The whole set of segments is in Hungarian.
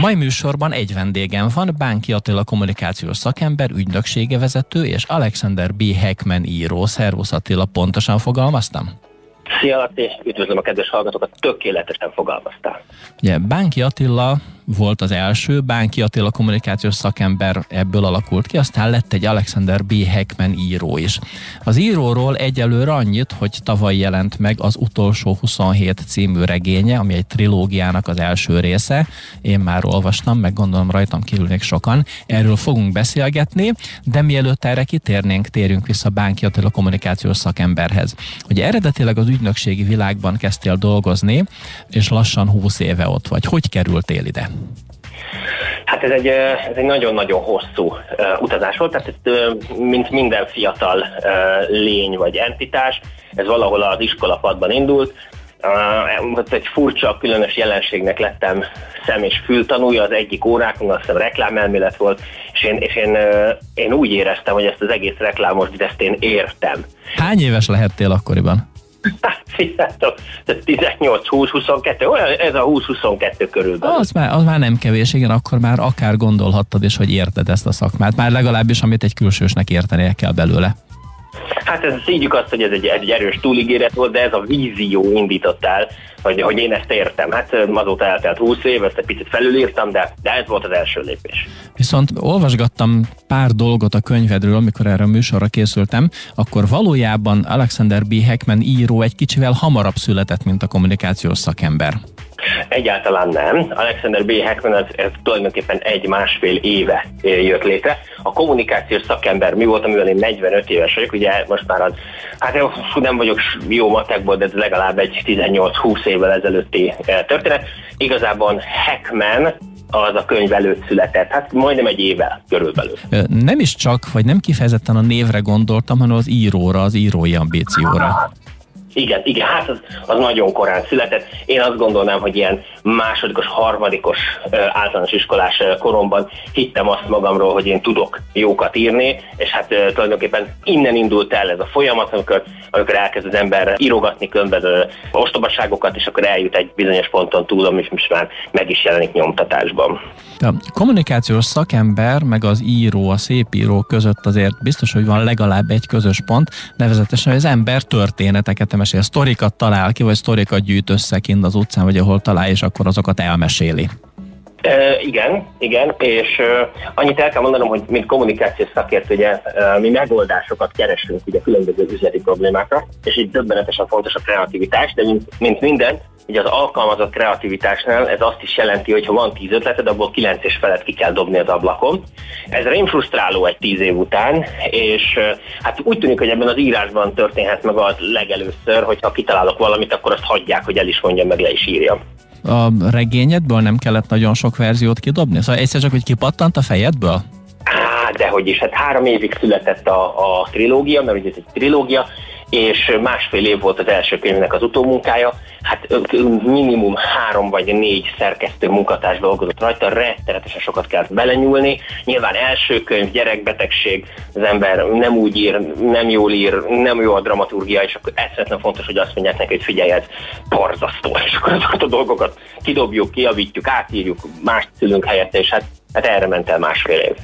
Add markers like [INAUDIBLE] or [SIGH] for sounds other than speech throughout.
mai műsorban egy vendégem van, Bánki Attila kommunikációs szakember, ügynöksége vezető és Alexander B. Heckman író. Szervusz Attila, pontosan fogalmaztam? Szia Laci, üdvözlöm a kedves hallgatókat, tökéletesen fogalmaztál. Ugye, Bánki Attila volt az első, Bánki Attila kommunikációs szakember ebből alakult ki, aztán lett egy Alexander B. Heckman író is. Az íróról egyelőre annyit, hogy tavaly jelent meg az utolsó 27 című regénye, ami egy trilógiának az első része. Én már olvastam, meg gondolom rajtam kívül még sokan. Erről fogunk beszélgetni, de mielőtt erre kitérnénk, térjünk vissza Bánki Attila kommunikációs szakemberhez. Ugye eredetileg az ügynökségi világban kezdtél dolgozni, és lassan 20 éve ott vagy. Hogy kerültél ide? Hát ez egy, ez egy nagyon-nagyon hosszú utazás volt, tehát ez, mint minden fiatal lény vagy entitás, ez valahol az iskolapadban indult, Uh, egy furcsa, különös jelenségnek lettem szem- és fültanúja az egyik órákon, azt hiszem reklámelmélet volt, és én, és én, uh, én úgy éreztem, hogy ezt az egész reklámos ezt én értem. Hány éves lehettél akkoriban? [LAUGHS] Hát, 18-20-22, olyan ez a 20-22 körülbelül. Az már, az már nem kevés, igen, akkor már akár gondolhattad is, hogy érted ezt a szakmát. Már legalábbis, amit egy külsősnek értenie kell belőle. Hát ez szígyük azt, hogy ez egy, egy erős túligéret volt, de ez a vízió indított el, hogy, hogy én ezt értem. Hát azóta eltelt 20 év, ezt egy picit felülírtam, de, de ez volt az első lépés. Viszont olvasgattam pár dolgot a könyvedről, amikor erre a műsorra készültem, akkor valójában Alexander B. Heckman író egy kicsivel hamarabb született, mint a kommunikációs szakember. Egyáltalán nem. Alexander B. Heckman ez, ez tulajdonképpen egy-másfél éve jött létre. A kommunikációs szakember mi volt, amivel én 45 éves vagyok, ugye most már az, hát nem vagyok jó matekból, de ez legalább egy 18-20 évvel ezelőtti történet. Igazából Heckman az a könyv előtt született, hát majdnem egy éve körülbelül. Nem is csak, vagy nem kifejezetten a névre gondoltam, hanem az íróra, az írói ambícióra. Igen, igen, hát az, az nagyon korán született. Én azt gondolnám, hogy ilyen másodikos, harmadikos általános iskolás koromban hittem azt magamról, hogy én tudok jókat írni, és hát tulajdonképpen innen indult el ez a folyamat, amikor, amikor elkezd az ember írogatni különböző ostobaságokat, és akkor eljut egy bizonyos ponton túl, ami most már meg is jelenik nyomtatásban. A kommunikációs szakember, meg az író, a szép író között azért biztos, hogy van legalább egy közös pont, nevezetesen, hogy az ember történeteket mesél, sztorikat talál ki, vagy sztorikat gyűjt össze kint az utcán, vagy ahol talál, és akkor azokat elmeséli. E, igen, igen, és uh, annyit el kell mondanom, hogy mint kommunikációs szakért, ugye uh, mi megoldásokat keresünk ugye különböző üzleti problémákra, és itt döbbenetesen fontos a kreativitás, de mint, mint minden, ugye az alkalmazott kreativitásnál ez azt is jelenti, hogy ha van tíz ötleted, abból kilenc és felett ki kell dobni az ablakon. Ez rém frusztráló egy tíz év után, és hát úgy tűnik, hogy ebben az írásban történhet meg az legelőször, hogy ha kitalálok valamit, akkor azt hagyják, hogy el is mondjam, meg le is írjam. A regényedből nem kellett nagyon sok verziót kidobni? Szóval egyszer csak, hogy kipattant a fejedből? Á, dehogy is, hát három évig született a, a trilógia, mert ugye ez egy trilógia, és másfél év volt az első könyvnek az utómunkája, hát minimum három vagy négy szerkesztő munkatárs dolgozott rajta, rettenetesen sokat kellett belenyúlni. Nyilván első könyv, gyerekbetegség, az ember nem úgy ír, nem jól ír, nem jó a dramaturgia, és akkor eszvetlen fontos, hogy azt mondják neki, hogy figyelj, ez borzasztó, és akkor azokat a dolgokat kidobjuk, kiavítjuk, átírjuk, más szülünk helyette, és hát, hát erre ment el másfél év.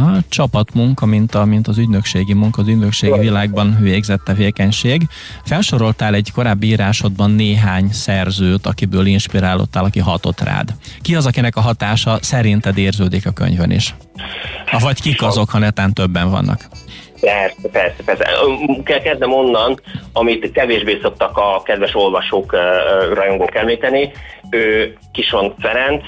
Aha, csapatmunka, mint, a, mint az ügynökségi munka, az ügynökségi világban végzett tevékenység. Felsoroltál egy korábbi írásodban néhány szerzőt, akiből inspirálódtál, aki hatott rád. Ki az, akinek a hatása szerinted érződik a könyvön is? Vagy kik azok, ha netán többen vannak? Persze, persze, persze. Kell kezdem onnan, amit kevésbé szoktak a kedves olvasók, rajongók említeni. Ő Kison Ferenc,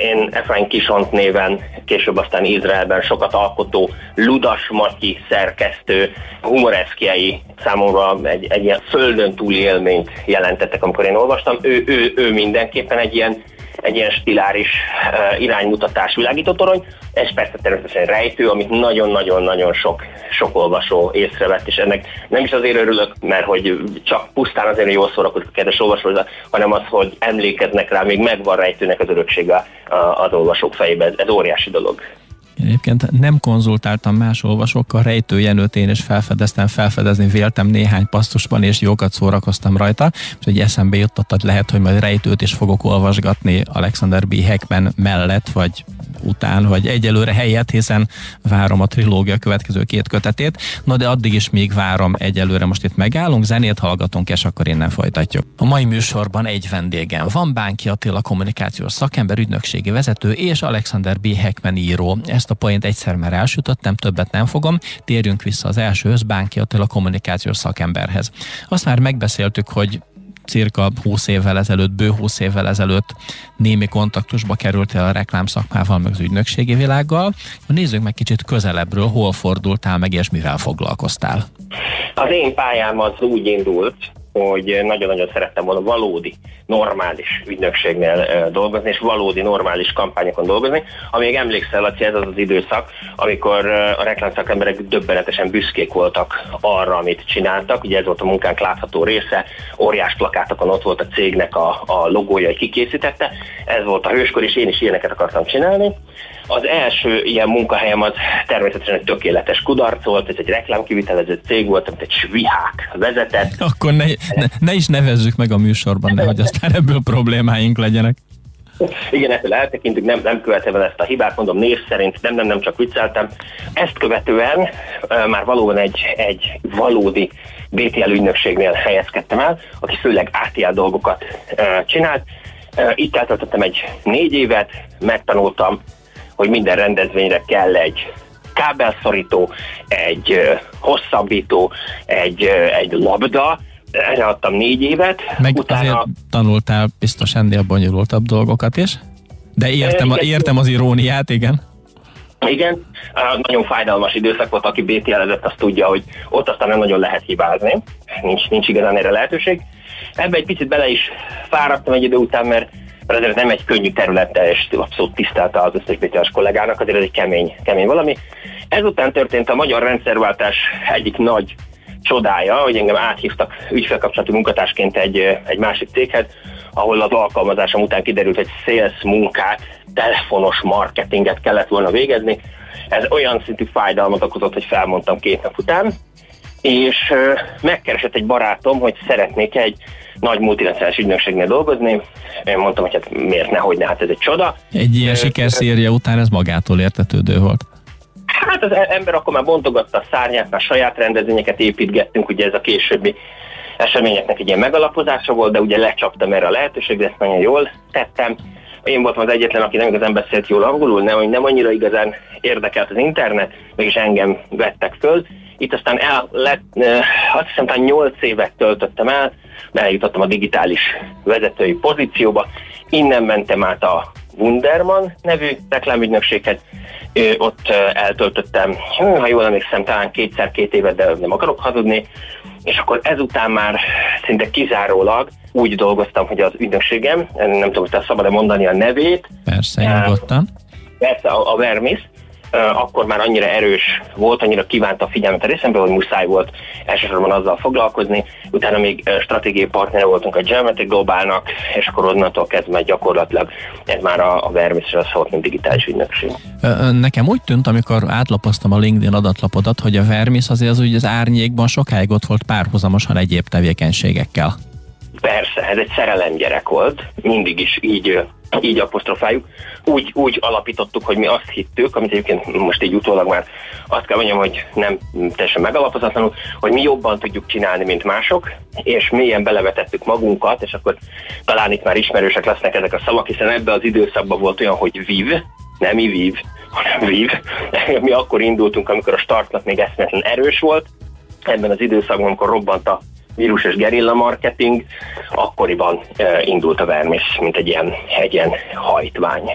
én Efrain Kisont néven, később aztán Izraelben sokat alkotó Ludas Matyi szerkesztő, humoreszkiai számomra egy, egy ilyen földön túli élményt jelentettek, amikor én olvastam. Ő, ő, ő mindenképpen egy ilyen egy ilyen stiláris uh, iránymutatás világító. Ez persze természetesen rejtő, amit nagyon-nagyon-nagyon sok, sok olvasó észrevett, és ennek nem is azért örülök, mert hogy csak pusztán azért, hogy jól szórakozik a kedves olvasó, hanem az, hogy emlékeznek rá, még megvan rejtőnek az öröksége az olvasók fejében. Ez óriási dolog. Egyébként nem konzultáltam más olvasókkal, Rejtő Jenőt én is felfedeztem, felfedezni véltem néhány pasztusban, és jókat szórakoztam rajta, és egy eszembe jutott, lehet, hogy majd Rejtőt is fogok olvasgatni Alexander B. Heckman mellett, vagy után, vagy egyelőre helyett, hiszen várom a trilógia következő két kötetét. No, de addig is még várom egyelőre. Most itt megállunk, zenét hallgatunk, és akkor innen folytatjuk. A mai műsorban egy vendégem van, Bánki Attila kommunikációs szakember, ügynökségi vezető és Alexander B. Heckman író. Ezt a point egyszer már elsütöttem, többet nem fogom. Térjünk vissza az elsőhöz, Bánki Attila kommunikációs szakemberhez. Azt már megbeszéltük, hogy cirka 20 évvel ezelőtt, bő 20 évvel ezelőtt némi kontaktusba kerültél a reklámszakmával, meg az ügynökségi világgal. Nézzük meg kicsit közelebbről, hol fordultál meg, és mivel foglalkoztál. Az én pályám az úgy indult, hogy nagyon-nagyon szerettem volna valódi, normális ügynökségnél dolgozni, és valódi, normális kampányokon dolgozni. Amíg emlékszel, Laci, ez az az időszak, amikor a reklámszakemberek döbbenetesen büszkék voltak arra, amit csináltak. Ugye ez volt a munkánk látható része, óriás plakátokon ott volt a cégnek a, a logója, hogy kikészítette. Ez volt a hőskor, és én is ilyeneket akartam csinálni. Az első ilyen munkahelyem az természetesen egy tökéletes kudarc volt, ez egy reklámkivitelező cég volt, amit egy svihák vezetett. Akkor ne, ne, ne is nevezzük meg a műsorban, nehogy aztán ebből problémáink legyenek. Igen, ettől eltekintünk, nem, nem követem el ezt a hibát, mondom név szerint, nem, nem, nem csak vicceltem. Ezt követően uh, már valóban egy, egy valódi BTL ügynökségnél helyezkedtem el, aki főleg ATL dolgokat uh, csinált. Uh, itt eltöltöttem egy négy évet, megtanultam hogy minden rendezvényre kell egy kábelszorító, egy hosszabbító, egy, egy labda, erre adtam négy évet. Meg utána... azért tanultál biztos ennél bonyolultabb dolgokat is? De értem, igen, értem az iróniát, igen. Igen, nagyon fájdalmas időszak volt, aki BT elezett, azt tudja, hogy ott aztán nem nagyon lehet hibázni, nincs, nincs igazán erre lehetőség. Ebbe egy picit bele is fáradtam egy idő után, mert ez nem egy könnyű területe, és abszolút tisztelte az összes BTS kollégának, azért ez egy kemény, kemény valami. Ezután történt a magyar rendszerváltás egyik nagy csodája, hogy engem áthívtak ügyfélkapcsolati munkatársként egy, egy másik céghez, ahol az alkalmazásom után kiderült, hogy sales munkát, telefonos marketinget kellett volna végezni. Ez olyan szintű fájdalmat okozott, hogy felmondtam két nap után, és megkeresett egy barátom, hogy szeretnék egy nagy multinacionális ügynökségnél dolgozni. Én mondtam, hogy hát miért nehogy ne, hát ez egy csoda. Egy ilyen sikerszérje után ez magától értetődő volt. Hát az ember akkor már bontogatta a szárnyát, már saját rendezvényeket építgettünk, ugye ez a későbbi eseményeknek egy ilyen megalapozása volt, de ugye lecsaptam erre a lehetőségre, ezt nagyon jól tettem. Én voltam az egyetlen, aki nem igazán beszélt jól angolul, nem, nem annyira igazán érdekelt az internet, mégis engem vettek föl. Itt aztán el lett, azt hiszem, talán 8 évet töltöttem el, eljutottam a digitális vezetői pozícióba, innen mentem át a Wunderman nevű reklámügynökséghez, ott eltöltöttem, ha jól emlékszem, talán kétszer két évet, de nem akarok hazudni, és akkor ezután már szinte kizárólag úgy dolgoztam, hogy az ügynökségem, nem tudom, hogy te szabad-e mondani a nevét. Persze, nyugodtan. Persze, a, a Vermis, akkor már annyira erős volt, annyira kívánta a figyelmet a részembe, hogy muszáj volt elsősorban azzal foglalkozni. Utána még stratégiai partner voltunk a Geometric Globálnak, és akkor onnantól kezdve gyakorlatilag ez már a, a Vermisre szólt, mint digitális ügynökség. Nekem úgy tűnt, amikor átlapoztam a LinkedIn adatlapot, hogy a Vermis azért az úgy az árnyékban sokáig ott volt párhuzamosan egyéb tevékenységekkel. Persze, ez egy szerelem gyerek volt, mindig is így így apostrofáljuk, úgy, úgy alapítottuk, hogy mi azt hittük, amit egyébként most így utólag már azt kell mondjam, hogy nem teljesen megalapozatlanul, hogy mi jobban tudjuk csinálni, mint mások, és mélyen belevetettük magunkat, és akkor talán itt már ismerősek lesznek ezek a szavak, hiszen ebbe az időszakban volt olyan, hogy viv, nem mi hanem viv. [LAUGHS] Mi akkor indultunk, amikor a startnak még eszmetlen erős volt, ebben az időszakban, amikor robbant a vírus és gerilla marketing, akkoriban indult a Vermis, mint egy ilyen, egy ilyen hajtvány.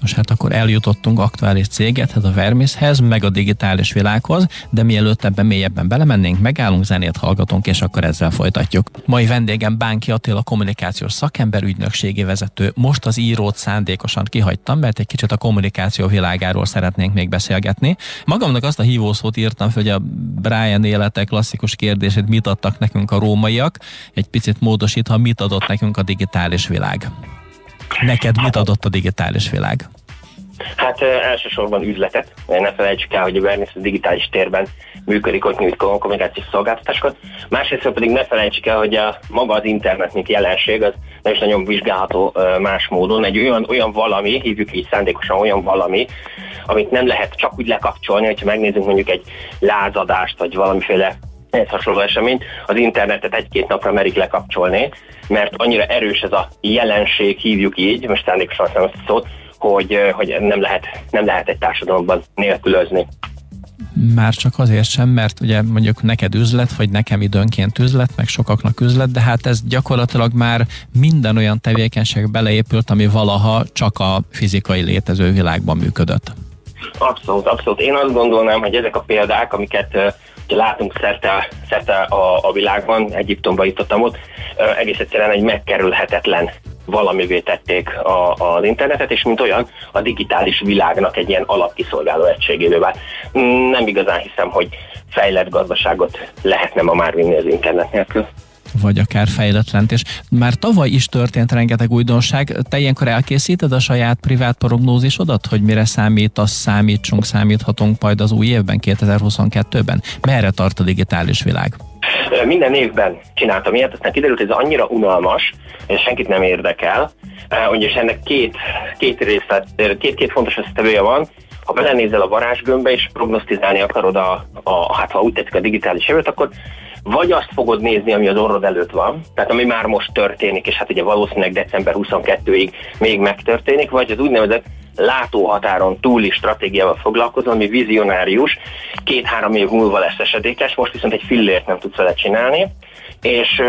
Most hát akkor eljutottunk aktuális cégethez, a Vermishez, meg a digitális világhoz, de mielőtt ebben mélyebben belemennénk, megállunk, zenét hallgatunk, és akkor ezzel folytatjuk. Mai vendégem Bánki Attila kommunikációs szakember, ügynökségi vezető. Most az írót szándékosan kihagytam, mert egy kicsit a kommunikáció világáról szeretnénk még beszélgetni. Magamnak azt a hívószót írtam, hogy a Brian élete klasszikus kérdését mit adtak nekünk a rómaiak, egy picit módosítva, mit adott nekünk a digitális világ. Neked mit adott a digitális világ? Hát elsősorban üzletet. Ne felejtsük el, hogy a Bernice a digitális térben működik, ott nyújt kommunikációs szolgáltatásokat. Másrészt pedig ne felejtsük el, hogy a, maga az internet, mint jelenség, az nem is nagyon vizsgálható más módon. Egy olyan, olyan valami, hívjuk így szándékosan olyan valami, amit nem lehet csak úgy lekapcsolni, hogyha megnézzünk mondjuk egy lázadást, vagy valamiféle ehhez hasonló eseményt, az internetet egy-két napra merik lekapcsolni, mert annyira erős ez a jelenség, hívjuk így, most szándékosan azt a szót, hogy, hogy nem, lehet, nem lehet egy társadalomban nélkülözni. Már csak azért sem, mert ugye mondjuk neked üzlet, vagy nekem időnként üzlet, meg sokaknak üzlet, de hát ez gyakorlatilag már minden olyan tevékenység beleépült, ami valaha csak a fizikai létező világban működött. Abszolút, abszolút. Én azt gondolnám, hogy ezek a példák, amiket látunk szerte, szerte a, a világban, Egyiptomban jutottam ott, egész egyszerűen egy megkerülhetetlen valamivé tették a, az internetet, és mint olyan a digitális világnak egy ilyen alapkiszolgáló egységévé vált. Nem igazán hiszem, hogy fejlett gazdaságot lehetne ma már vinni az internet nélkül vagy akár fejletlent, és már tavaly is történt rengeteg újdonság. Te ilyenkor elkészíted a saját privát prognózisodat, hogy mire számítasz, számítsunk, számíthatunk majd az új évben, 2022-ben? Merre tart a digitális világ? Minden évben csináltam ilyet, aztán kiderült, hogy ez annyira unalmas, és senkit nem érdekel, hogy és ennek két, két részlet, két, két fontos összetevője van, ha belenézel a varázsgömbbe és prognosztizálni akarod a, a, hát ha úgy tetszik a digitális jövőt, akkor vagy azt fogod nézni, ami az orrod előtt van, tehát ami már most történik, és hát ugye valószínűleg december 22-ig még megtörténik, vagy az úgynevezett látóhatáron túli stratégiával foglalkozom, ami vizionárius, két-három év múlva lesz esedékes, most viszont egy fillért nem tudsz vele csinálni, és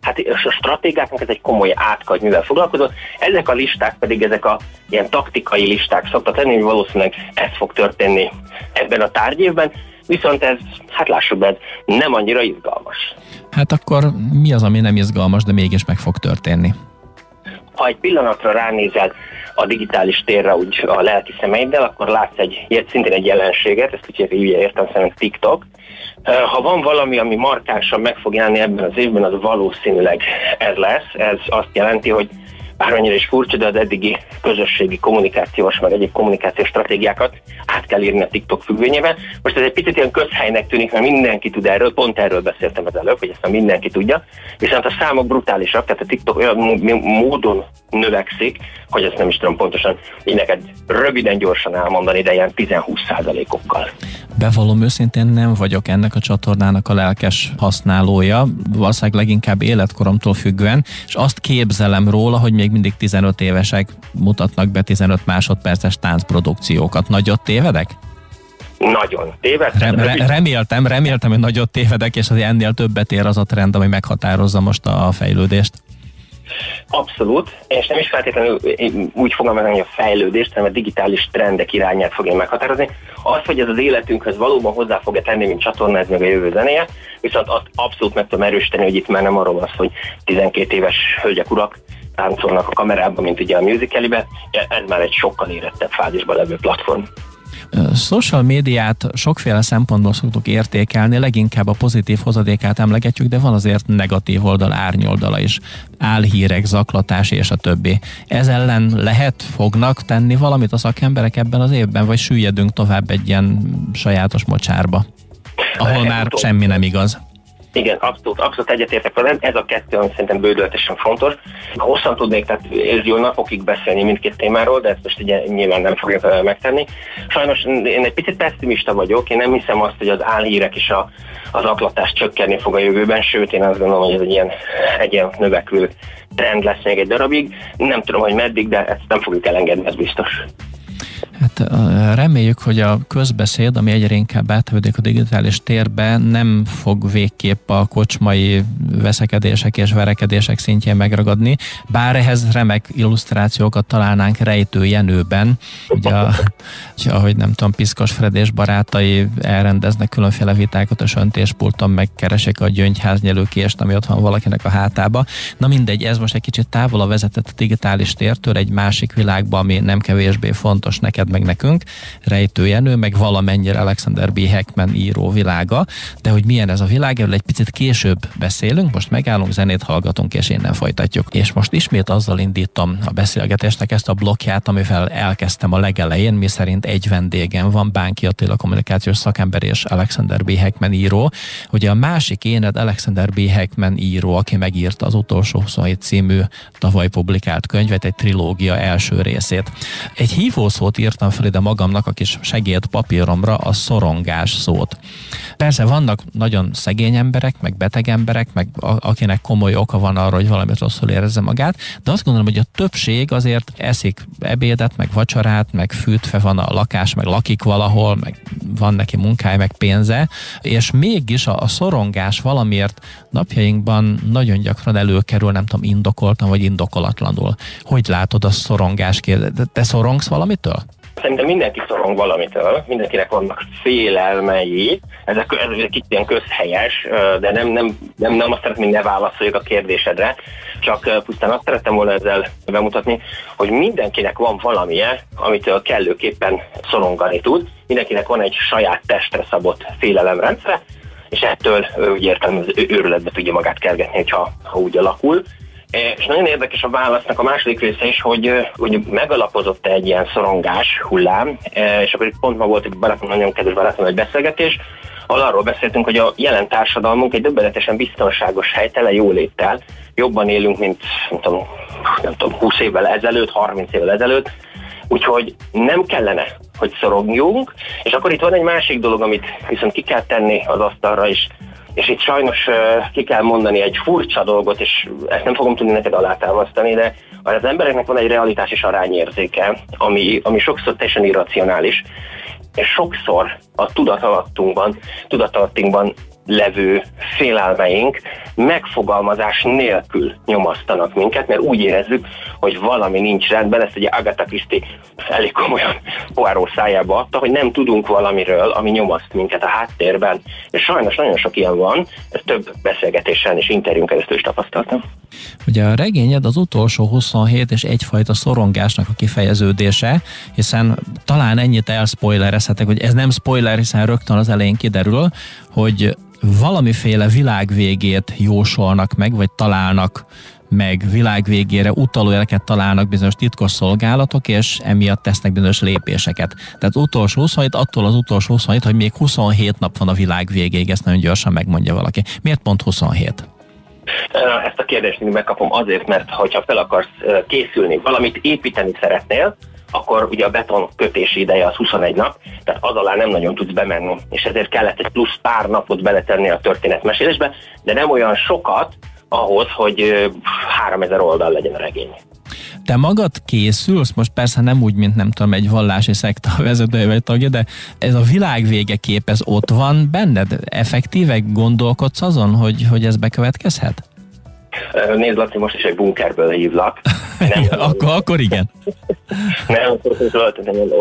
hát a stratégáknak ez egy komoly átkagy, mivel foglalkozott. Ezek a listák pedig ezek a ilyen taktikai listák szoktak lenni, hogy valószínűleg ez fog történni ebben a tárgyévben, viszont ez, hát lássuk be, nem annyira izgalmas. Hát akkor mi az, ami nem izgalmas, de mégis meg fog történni? Ha egy pillanatra ránézel a digitális térre úgy a lelki szemeiddel, akkor látsz egy, szintén egy jelenséget, ezt úgy értem szerint TikTok. Ha van valami, ami markánsan meg fog jelenni ebben az évben, az valószínűleg ez lesz. Ez azt jelenti, hogy bármennyire is furcsa, de az eddigi közösségi kommunikációs, meg egyéb kommunikációs stratégiákat át kell írni a TikTok függvényében. Most ez egy picit ilyen közhelynek tűnik, mert mindenki tud erről, pont erről beszéltem az előbb, hogy ezt mindenki tudja, viszont a számok brutálisak, tehát a TikTok olyan módon növekszik, hogy ezt nem is tudom pontosan, így neked röviden, gyorsan elmondani, de ilyen 10-20 százalékokkal. Bevallom őszintén nem vagyok ennek a csatornának a lelkes használója, valószínűleg leginkább életkoromtól függően, és azt képzelem róla, hogy még mindig 15 évesek mutatnak be 15 másodperces táncprodukciókat. Nagyot tévedek? Nagyon tévedtem. Rem, re, reméltem, reméltem, hogy nagyot tévedek, és az ennél többet ér az a trend, ami meghatározza most a fejlődést. Abszolút, és nem is feltétlenül úgy fogom meg, hogy a fejlődést, hanem a digitális trendek irányát fogja meghatározni. Az, hogy ez az életünkhöz valóban hozzá fogja tenni, mint csatorna, ez meg a jövő zenéje, viszont azt abszolút meg tudom erősíteni, hogy itt már nem arról van hogy 12 éves hölgyek, urak táncolnak a kamerában, mint ugye a musicalibe, ez már egy sokkal érettebb fázisban levő platform. Social médiát sokféle szempontból szoktuk értékelni, leginkább a pozitív hozadékát emlegetjük, de van azért negatív oldal, árnyoldala is. Álhírek, zaklatás és a többi. Ez ellen lehet, fognak tenni valamit a szakemberek ebben az évben, vagy süllyedünk tovább egy ilyen sajátos mocsárba, ahol már semmi nem igaz? Igen, abszolút, abszolút egyetértek veled. Ez a kettő, ami szerintem bődöltesen fontos. Hosszan tudnék, tehát ez jó napokig beszélni mindkét témáról, de ezt most ugye nyilván nem fogjuk megtenni. Sajnos én egy picit pessimista vagyok, én nem hiszem azt, hogy az álhírek és a, az aklatás csökkenni fog a jövőben, sőt én azt gondolom, hogy ez egy ilyen, egy ilyen növekvő trend lesz még egy darabig. Nem tudom, hogy meddig, de ezt nem fogjuk elengedni, ez biztos. Hát reméljük, hogy a közbeszéd, ami egyre inkább átvedik a digitális térbe, nem fog végképp a kocsmai veszekedések és verekedések szintjén megragadni, bár ehhez remek illusztrációkat találnánk Rejtő Jenőben, ugye, ugye ahogy nem tudom, Piszkos Fred és barátai elrendeznek különféle vitákat a söntéspulton, megkeresik a gyöngyháznyelőkést, ami ott van valakinek a hátába. Na mindegy, ez most egy kicsit távol a vezetett a digitális tértől egy másik világba, ami nem kevésbé fontos neked neked, meg nekünk, Rejtő Jenő, meg valamennyire Alexander B. Heckman író világa, de hogy milyen ez a világ, erről egy picit később beszélünk, most megállunk, zenét hallgatunk, és innen folytatjuk. És most ismét azzal indítom a beszélgetésnek ezt a blokkját, amivel elkezdtem a legelején, mi szerint egy vendégem van, Bánki Attila kommunikációs szakember és Alexander B. Heckman író. Ugye a másik éned Alexander B. Heckman író, aki megírta az utolsó 27 című tavaly publikált könyvet, egy trilógia első részét. Egy hívószót írtam fel ide magamnak a kis segéd papíromra, a szorongás szót. Persze vannak nagyon szegény emberek, meg beteg emberek, meg akinek komoly oka van arra, hogy valamit rosszul érezze magát, de azt gondolom, hogy a többség azért eszik ebédet, meg vacsorát, meg fűtve van a lakás, meg lakik valahol, meg van neki munkája, meg pénze, és mégis a, a szorongás valamiért napjainkban nagyon gyakran előkerül, nem tudom, indokoltan vagy indokolatlanul. Hogy látod a szorongás kérdést? Te szorongsz valamitől? Szerintem mindenki szorong valamitől, mindenkinek vannak félelmei, ez, ez egy kicsit ilyen közhelyes, de nem, nem, nem, nem azt szeretném, hogy ne válaszoljuk a kérdésedre, csak pusztán azt szerettem volna ezzel bemutatni, hogy mindenkinek van valamilyen, amitől kellőképpen szorongani tud, mindenkinek van egy saját testre szabott félelemrendszere, és ettől úgy értem, az őrületbe tudja magát kergetni, ha úgy alakul. És nagyon érdekes a válasznak a második része is, hogy, hogy megalapozott egy ilyen szorongás hullám, és akkor itt pont ma volt egy barátom, nagyon kedves barátom egy beszélgetés, ahol arról beszéltünk, hogy a jelen társadalmunk egy döbbenetesen biztonságos hely, tele jóléttel, jobban élünk, mint nem tudom, nem tudom, 20 évvel ezelőtt, 30 évvel ezelőtt, úgyhogy nem kellene, hogy szorongjunk, és akkor itt van egy másik dolog, amit viszont ki kell tenni az asztalra, is, és itt sajnos ki kell mondani egy furcsa dolgot, és ezt nem fogom tudni neked alátámasztani, de az embereknek van egy realitás és arányérzéke, ami, ami sokszor teljesen irracionális, és sokszor a tudatalattunkban, tudatalattunkban levő félelmeink megfogalmazás nélkül nyomasztanak minket, mert úgy érezzük, hogy valami nincs rendben, ezt ugye Agatha Christie elég komolyan poáró szájába adta, hogy nem tudunk valamiről, ami nyomaszt minket a háttérben. És sajnos nagyon sok ilyen van, ezt több beszélgetésen és interjún keresztül is tapasztaltam. Ugye a regényed az utolsó 27 és egyfajta szorongásnak a kifejeződése, hiszen talán ennyit elspoilerezhetek, hogy ez nem spoiler, hiszen rögtön az elején kiderül, hogy valamiféle világvégét jósolnak meg, vagy találnak meg világvégére utaló jeleket találnak bizonyos titkos szolgálatok, és emiatt tesznek bizonyos lépéseket. Tehát utolsó 27, attól az utolsó 27, hogy még 27 nap van a világ végéig, ezt nagyon gyorsan megmondja valaki. Miért pont 27? Ezt a kérdést még megkapom azért, mert hogyha fel akarsz készülni, valamit építeni szeretnél, akkor ugye a beton kötési ideje az 21 nap, tehát az alá nem nagyon tudsz bemenni, és ezért kellett egy plusz pár napot beletenni a történetmesélésbe, de nem olyan sokat ahhoz, hogy 3000 oldal legyen a regény. Te magad készülsz, most persze nem úgy, mint nem tudom, egy vallási szekta [LAUGHS] vezetője vagy tagja, de ez a világ vége kép, ez ott van benned? Effektíve gondolkodsz azon, hogy, hogy ez bekövetkezhet? Nézd, Laci, most is egy bunkerből hívlak. [LAUGHS] Nem, ja, akkor, akkor igen. [LAUGHS] nem,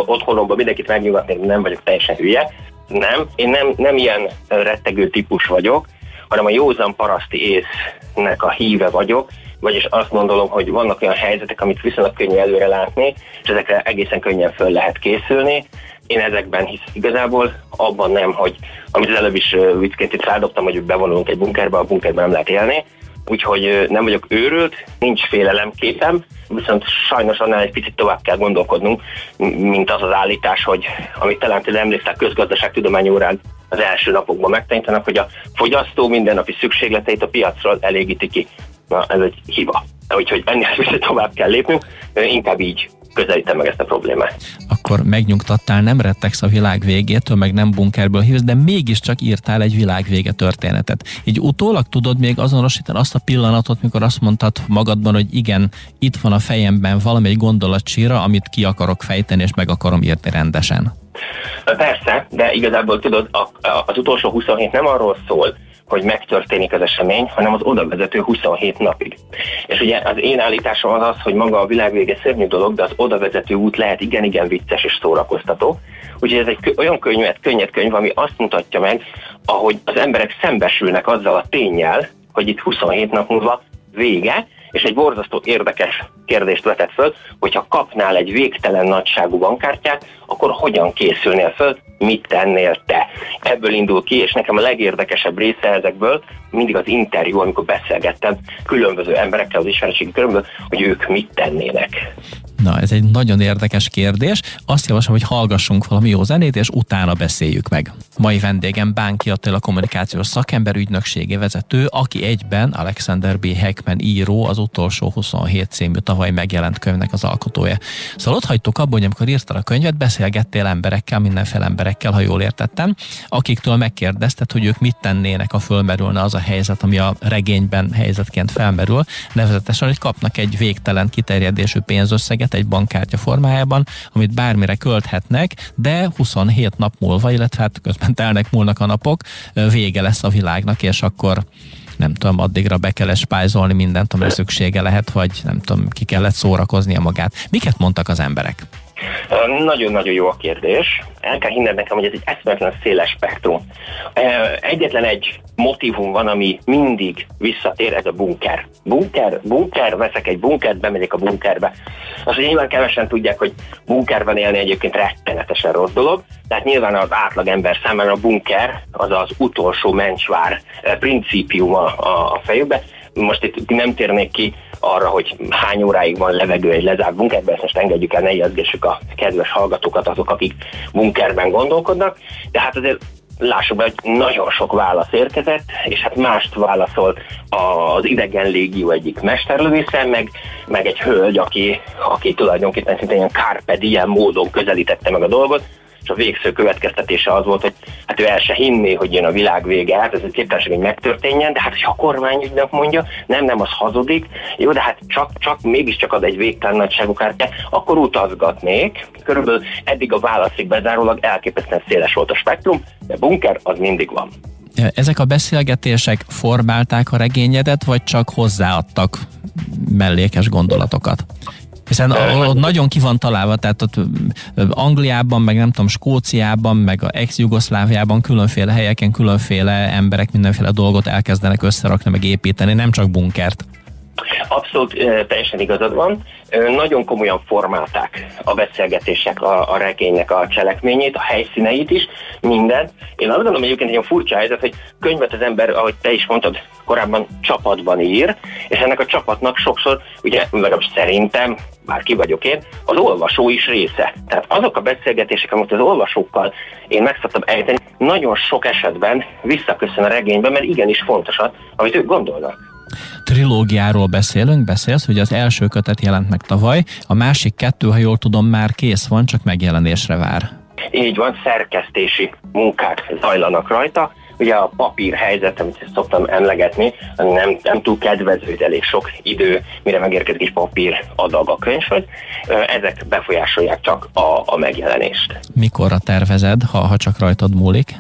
otthonomban mindenkit megnyugatni, nem vagyok teljesen hülye. Nem, én nem, nem ilyen rettegő típus vagyok, hanem a józan paraszti észnek a híve vagyok, vagyis azt gondolom, hogy vannak olyan helyzetek, amit viszonylag könnyű előre látni, és ezekre egészen könnyen föl lehet készülni. Én ezekben hisz igazából, abban nem, hogy amit az előbb is viccként itt rádobtam, hogy bevonulunk egy bunkerbe, a bunkerben nem lehet élni, úgyhogy nem vagyok őrült, nincs félelemképem, viszont sajnos annál egy picit tovább kell gondolkodnunk, mint az az állítás, hogy amit talán te emlékszel közgazdaságtudomány órán az első napokban megtanítanak, hogy a fogyasztó mindennapi szükségleteit a piacról elégíti ki. Na, ez egy hiba. Úgyhogy ennél picit tovább kell lépnünk, inkább így közelítem meg ezt a problémát. Akkor megnyugtattál, nem rettegsz a világ végétől, meg nem bunkerből hívsz, de mégiscsak írtál egy világvége történetet. Így utólag tudod még azonosítani azt a pillanatot, mikor azt mondtad magadban, hogy igen, itt van a fejemben valami gondolatcsíra, amit ki akarok fejteni, és meg akarom írni rendesen. Persze, de igazából tudod, az utolsó 27 nem arról szól, hogy megtörténik az esemény, hanem az oda vezető 27 napig. És ugye az én állításom az az, hogy maga a világvége szörnyű dolog, de az oda vezető út lehet igen-igen vicces és szórakoztató. Úgyhogy ez egy olyan könyvet, könnyed könyv, ami azt mutatja meg, ahogy az emberek szembesülnek azzal a tényel, hogy itt 27 nap múlva vége, és egy borzasztó érdekes kérdést vetett föl, hogyha kapnál egy végtelen nagyságú bankkártyát, akkor hogyan készülnél föl, mit tennél te. Ebből indul ki, és nekem a legérdekesebb része ezekből mindig az interjú, amikor beszélgettem különböző emberekkel az ismeretségi körömből, hogy ők mit tennének. Na, ez egy nagyon érdekes kérdés. Azt javaslom, hogy hallgassunk valami jó zenét, és utána beszéljük meg. Mai vendégem Bánki Attila kommunikációs szakember ügynökségi vezető, aki egyben Alexander B. Heckman író, az utolsó 27 című tavaly megjelent könyvnek az alkotója. Szóval ott hagytuk abban, hogy amikor írtad a könyvet, beszélgettél emberekkel, mindenféle emberekkel, ha jól értettem, akiktől megkérdezted, hogy ők mit tennének, a fölmerülne az a helyzet, ami a regényben helyzetként felmerül, nevezetesen, hogy kapnak egy végtelen kiterjedésű pénzösszeget egy bankkártya formájában, amit bármire költhetnek, de 27 nap múlva, illetve hát közben telnek múlnak a napok, vége lesz a világnak, és akkor nem tudom, addigra be kell spájzolni mindent, amire szüksége lehet, vagy nem tudom, ki kellett szórakoznia magát. Miket mondtak az emberek? Nagyon-nagyon jó a kérdés. El kell hinned nekem, hogy ez egy eszméletlen széles spektrum. Egyetlen egy motivum van, ami mindig visszatér, ez a bunker. Bunker, bunker, veszek egy bunkert, bemegyek a bunkerbe. Azt, hogy nyilván kevesen tudják, hogy bunkerben élni egyébként rettenetesen rossz dolog, tehát nyilván az átlag ember számára a bunker az az utolsó mencsvár principium a, a, a fejükbe. Most itt nem térnék ki arra, hogy hány óráig van levegő egy lezárt bunkerben, ezt most engedjük el, ne ijeszgessük a kedves hallgatókat, azok, akik bunkerben gondolkodnak, de hát azért lássuk be, hogy nagyon sok válasz érkezett, és hát mást válaszolt az idegen légió egyik mesterlövésze, meg, meg egy hölgy, aki, aki tulajdonképpen szinte ilyen carpe diem módon közelítette meg a dolgot, és a végső következtetése az volt, hogy hát ő el se hinné, hogy jön a világ vége, hát ez egy képtelenség, hogy megtörténjen, de hát ha a kormányügynek mondja, nem, nem, az hazudik, jó, de hát csak, csak mégiscsak ad egy végtelen nagyságú kártyát, akkor utazgatnék. Körülbelül eddig a válaszig bezárólag elképesztően széles volt a spektrum, de bunker az mindig van. Ezek a beszélgetések formálták a regényedet, vagy csak hozzáadtak mellékes gondolatokat? Hiszen ott nagyon ki van találva, tehát ott Angliában, meg nem tudom, Skóciában, meg a ex-Jugoszláviában különféle helyeken különféle emberek mindenféle dolgot elkezdenek összerakni, meg építeni, nem csak bunkert. Abszolút teljesen igazad van. Nagyon komolyan formálták a beszélgetések a, a regénynek a cselekményét, a helyszíneit is, mindent. Én azt gondolom egyébként egy olyan furcsa helyzet, hogy könyvet az ember, ahogy te is mondtad, korábban csapatban ír, és ennek a csapatnak sokszor, ugye legalábbis szerintem, bár ki vagyok én, az olvasó is része. Tehát azok a beszélgetések, amit az olvasókkal én meg szoktam ejteni, nagyon sok esetben visszaköszön a regényben, mert igenis fontos az, amit ők gondolnak trilógiáról beszélünk, beszélsz, hogy az első kötet jelent meg tavaly, a másik kettő, ha jól tudom, már kész van, csak megjelenésre vár. Így van, szerkesztési munkák zajlanak rajta, ugye a papír helyzet, amit szoktam emlegetni, nem, nem túl kedvező, de elég sok idő, mire megérkezik is papír adag a könyvhöz. Ezek befolyásolják csak a, a megjelenést. Mikorra tervezed, ha, ha csak rajtad múlik?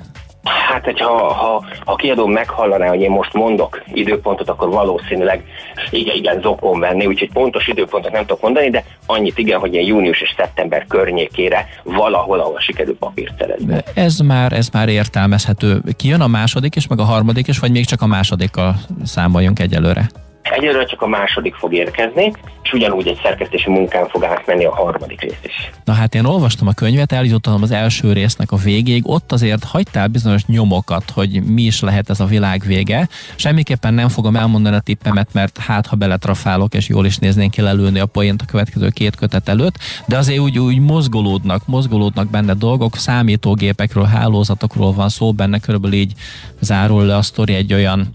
Hát, hogyha ha, ha kiadó meghallaná, hogy én most mondok időpontot, akkor valószínűleg igen, igen, zokon venni, úgyhogy pontos időpontot nem tudok mondani, de annyit igen, hogy én június és szeptember környékére valahol, ahol sikerül papírt szerezni. Ez már, ez már értelmezhető. Ki jön a második és meg a harmadik, és vagy még csak a másodikkal számoljunk egyelőre? Egyelőre csak a második fog érkezni, és ugyanúgy egy szerkesztési munkán fog átmenni a harmadik rész is. Na hát én olvastam a könyvet, eljutottam az első résznek a végéig, ott azért hagytál bizonyos nyomokat, hogy mi is lehet ez a világ vége. Semmiképpen nem fogom elmondani a tippemet, mert hát ha beletrafálok, és jól is néznénk ki lelőni a poént a következő két kötet előtt, de azért úgy, úgy mozgolódnak, mozgolódnak benne dolgok, számítógépekről, hálózatokról van szó, benne körülbelül így zárul le a sztori egy olyan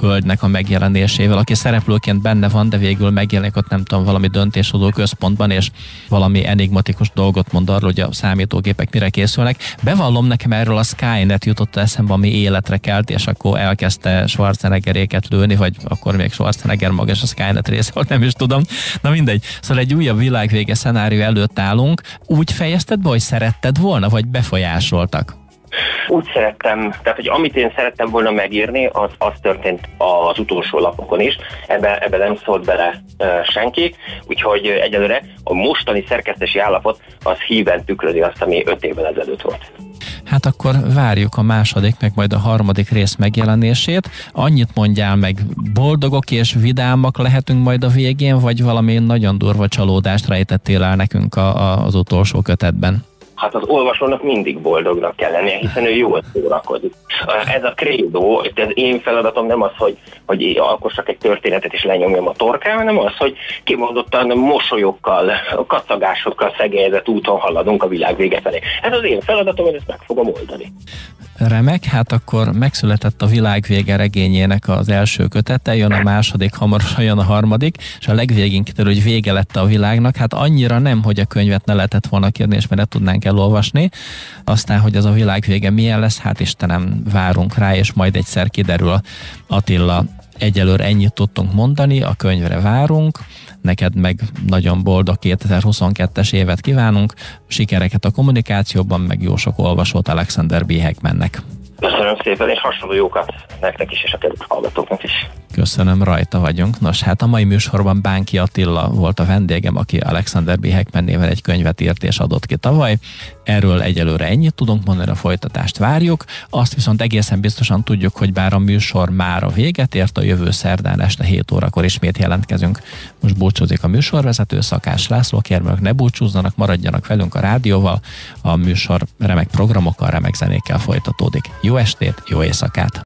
hölgynek a megjelenésével, aki szereplőként benne van, de végül megjelenik ott nem tudom, valami döntéshozó központban, és valami enigmatikus dolgot mond arról, hogy a számítógépek mire készülnek. Bevallom nekem erről a Skynet jutott eszembe, ami életre kelt, és akkor elkezdte Schwarzeneggeréket lőni, vagy akkor még Schwarzenegger maga és a Skynet része volt, nem is tudom. Na mindegy. Szóval egy újabb világvége szenárió előtt állunk. Úgy fejezted be, hogy szeretted volna, vagy befolyásoltak? Úgy szerettem, tehát hogy amit én szerettem volna megírni, az, az történt az utolsó lapokon is, ebbe, ebbe nem szólt bele e, senki, úgyhogy egyelőre a mostani szerkesztési állapot az híven tükrözi azt, ami öt évvel ezelőtt volt. Hát akkor várjuk a második, meg majd a harmadik rész megjelenését. Annyit mondjál meg, boldogok és vidámak lehetünk majd a végén, vagy valami nagyon durva csalódást rejtettél el nekünk a, a, az utolsó kötetben? Hát az olvasónak mindig boldognak kell lennie, hiszen ő jól szórakozik. Ez a krédó, az én feladatom nem az, hogy, hogy alkossak egy történetet és lenyomjam a torkán, hanem az, hogy kimondottan mosolyokkal, kacagásokkal szegélyezett úton haladunk a világ vége felé. Ez az én feladatom, hogy ezt meg fogom oldani. Remek, hát akkor megszületett a világ vége regényének az első kötete, jön a második, hamarosan jön a harmadik, és a legvégén kiderül, hogy vége lett a világnak, hát annyira nem, hogy a könyvet ne lehetett volna kérni, és mert tudnánk elolvasni. Aztán, hogy az a világ vége milyen lesz, hát Istenem, várunk rá, és majd egyszer kiderül Attila egyelőre ennyit tudtunk mondani, a könyvre várunk, neked meg nagyon boldog 2022-es évet kívánunk, sikereket a kommunikációban, meg jó sok olvasót Alexander B. Heckmannek. Köszönöm szépen, és hasonló jókat nektek is, és a kedves hallgatóknak is. Köszönöm, rajta vagyunk. Nos, hát a mai műsorban Bánki Attila volt a vendégem, aki Alexander B. Heckman néven egy könyvet írt és adott ki tavaly. Erről egyelőre ennyit tudunk mondani, a folytatást várjuk. Azt viszont egészen biztosan tudjuk, hogy bár a műsor már a véget ért, a jövő szerdán este 7 órakor ismét jelentkezünk. Most búcsúzik a műsorvezető Szakás László, kérem, ne búcsúzzanak, maradjanak velünk a rádióval. A műsor remek programokkal, remek zenékkel folytatódik. Jó estét, jó éjszakát!